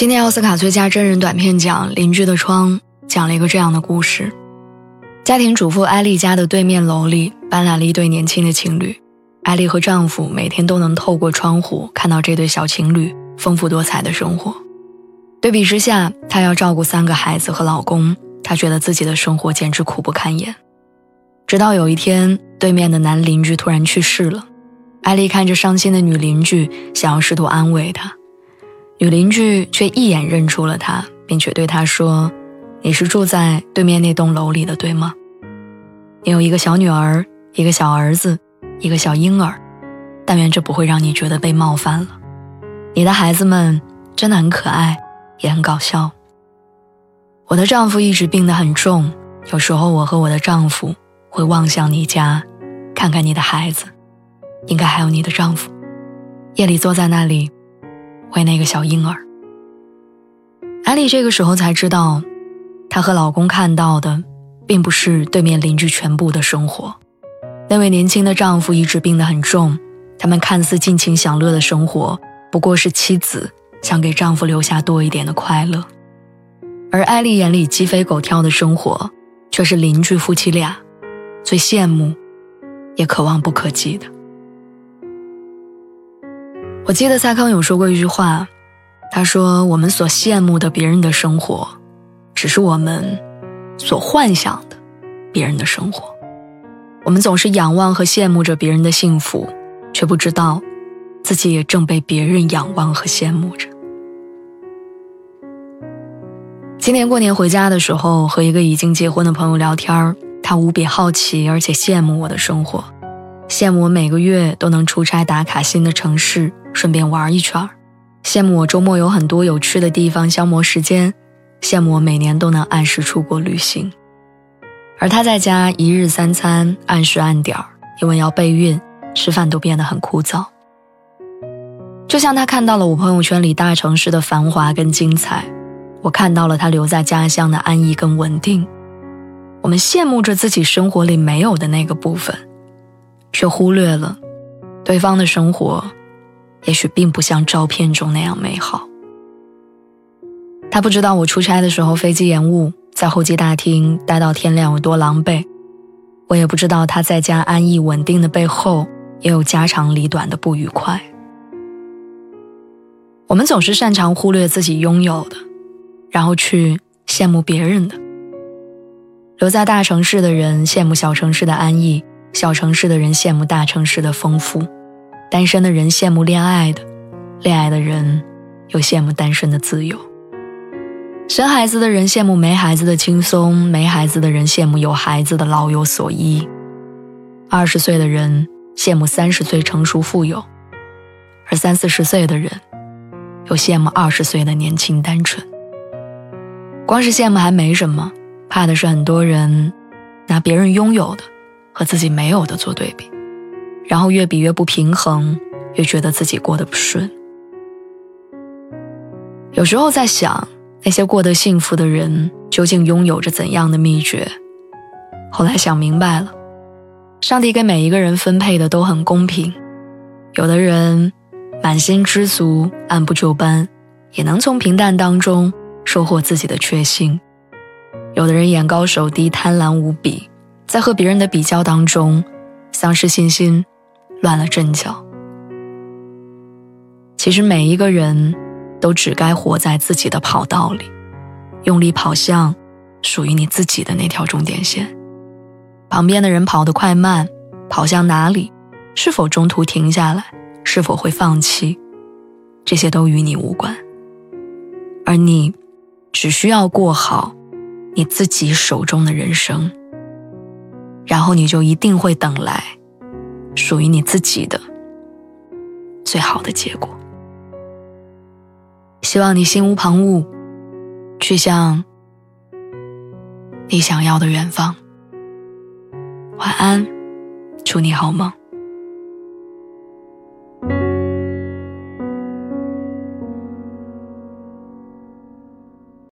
今年奥斯卡最佳真人短片奖《邻居的窗》讲了一个这样的故事：家庭主妇艾丽家的对面楼里搬来了一对年轻的情侣，艾丽和丈夫每天都能透过窗户看到这对小情侣丰富多彩的生活。对比之下，她要照顾三个孩子和老公，她觉得自己的生活简直苦不堪言。直到有一天，对面的男邻居突然去世了，艾丽看着伤心的女邻居，想要试图安慰她。女邻居却一眼认出了他，并且对他说：“你是住在对面那栋楼里的，对吗？你有一个小女儿，一个小儿子，一个小婴儿。但愿这不会让你觉得被冒犯了。你的孩子们真的很可爱，也很搞笑。我的丈夫一直病得很重，有时候我和我的丈夫会望向你家，看看你的孩子，应该还有你的丈夫。夜里坐在那里。”为那个小婴儿，艾丽这个时候才知道，她和老公看到的，并不是对面邻居全部的生活。那位年轻的丈夫一直病得很重，他们看似尽情享乐的生活，不过是妻子想给丈夫留下多一点的快乐。而艾丽眼里鸡飞狗跳的生活，却是邻居夫妻俩最羡慕，也可望不可及的。我记得蔡康永说过一句话，他说：“我们所羡慕的别人的生活，只是我们所幻想的别人的生活。我们总是仰望和羡慕着别人的幸福，却不知道自己也正被别人仰望和羡慕着。”今年过年回家的时候，和一个已经结婚的朋友聊天他无比好奇而且羡慕我的生活，羡慕我每个月都能出差打卡新的城市。顺便玩一圈羡慕我周末有很多有趣的地方消磨时间，羡慕我每年都能按时出国旅行，而他在家一日三餐按时按点儿，因为要备孕，吃饭都变得很枯燥。就像他看到了我朋友圈里大城市的繁华跟精彩，我看到了他留在家乡的安逸跟稳定。我们羡慕着自己生活里没有的那个部分，却忽略了对方的生活。也许并不像照片中那样美好。他不知道我出差的时候飞机延误，在候机大厅待到天亮有多狼狈，我也不知道他在家安逸稳定的背后也有家长里短的不愉快。我们总是擅长忽略自己拥有的，然后去羡慕别人的。留在大城市的人羡慕小城市的安逸，小城市的人羡慕大城市的丰富。单身的人羡慕恋爱的，恋爱的人又羡慕单身的自由。生孩子的人羡慕没孩子的轻松，没孩子的人羡慕有孩子的老有所依。二十岁的人羡慕三十岁成熟富有，而三四十岁的人又羡慕二十岁的年轻单纯。光是羡慕还没什么，怕的是很多人拿别人拥有的和自己没有的做对比。然后越比越不平衡，越觉得自己过得不顺。有时候在想，那些过得幸福的人究竟拥有着怎样的秘诀？后来想明白了，上帝给每一个人分配的都很公平。有的人满心知足、按部就班，也能从平淡当中收获自己的确信；有的人眼高手低、贪婪无比，在和别人的比较当中丧失信心。乱了阵脚。其实每一个人都只该活在自己的跑道里，用力跑向属于你自己的那条终点线。旁边的人跑得快慢，跑向哪里，是否中途停下来，是否会放弃，这些都与你无关。而你只需要过好你自己手中的人生，然后你就一定会等来。属于你自己的最好的结果。希望你心无旁骛，去向你想要的远方。晚安，祝你好梦。